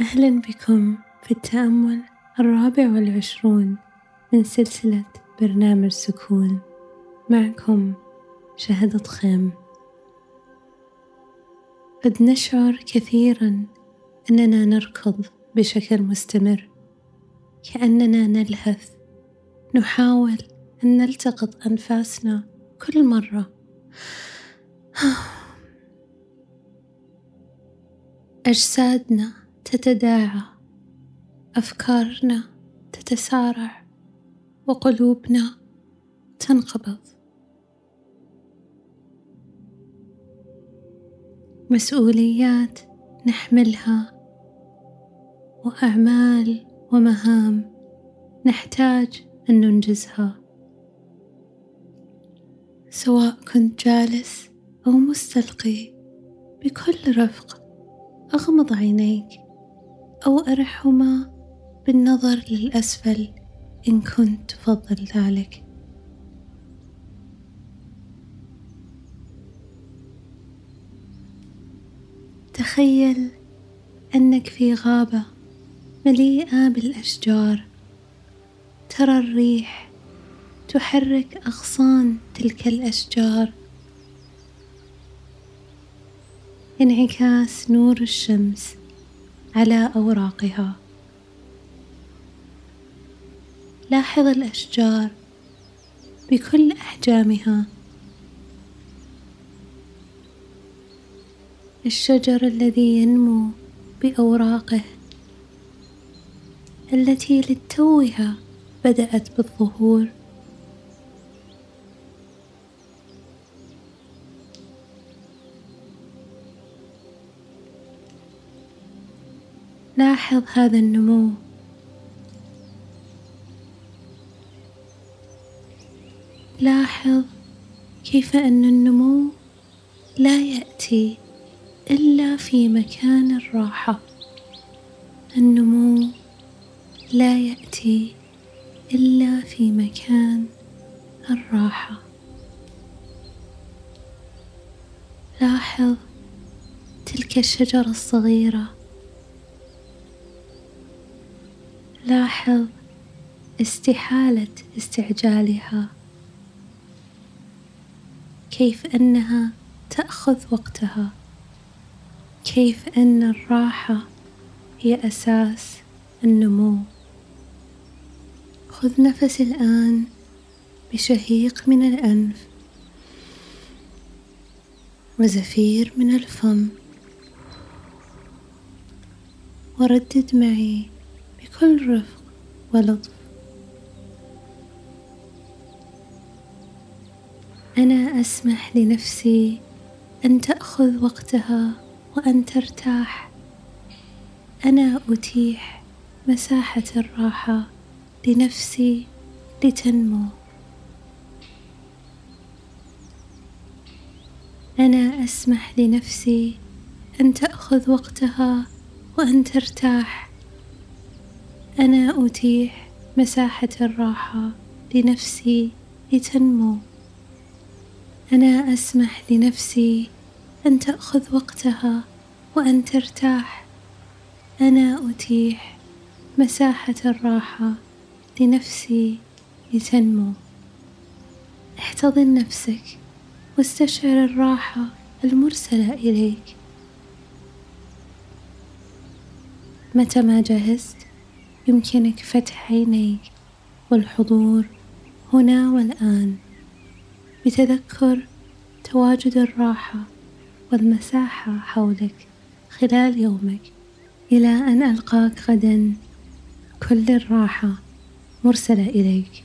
أهلا بكم في التأمل الرابع والعشرون من سلسلة برنامج سكون. معكم شهد خيم قد نشعر كثيرا أننا نركض بشكل مستمر كأننا نلهث. نحاول أن نلتقط أنفاسنا كل مرة. أجسادنا تتداعى. أفكارنا تتسارع وقلوبنا تنقبض مسؤوليات نحملها وأعمال ومهام نحتاج أن ننجزها. سواء كنت جالس أو مستلقي بكل رفق أغمض عينيك أو أرحهما بالنظر للأسفل إن كنت تفضل ذلك. تخيل أنك في غابة مليئة بالأشجار. ترى الريح تحرك أغصان تلك الأشجار. انعكاس نور الشمس على أوراقها. لاحظ الأشجار بكل أحجامها. الشجر الذي ينمو بأوراقه التي لتوها بدأت بالظهور. لاحظ هذا النمو. لاحظ كيف أن النمو لا يأتي إلا في مكان الراحة. النمو لا يأتي إلا في مكان الراحة. لاحظ تلك الشجرة الصغيرة. لاحظ استحالة استعجالها. كيف أنها تأخذ وقتها. كيف أن الراحة هي أساس النمو. خذ نفس الآن بشهيق من الأنف وزفير من الفم. وردد معي بكل رفق ولطف. أنا أسمح لنفسي أن تأخذ وقتها وأن ترتاح. أنا أتيح مساحة الراحة لنفسي لتنمو. أنا أسمح لنفسي أن تأخذ وقتها وأن ترتاح. أنا أتيح مساحة الراحة لنفسي لتنمو. أنا أسمح لنفسي أن تأخذ وقتها وأن ترتاح. أنا أتيح مساحة الراحة لنفسي لتنمو. احتضن نفسك واستشعر الراحة المرسلة إليك. متى ما جهزت؟ يمكنك فتح عينيك والحضور هنا والآن. بتذكر تواجد الراحة والمساحة حولك خلال يومك إلى أن ألقاك غدا. كل الراحة مرسلة إليك.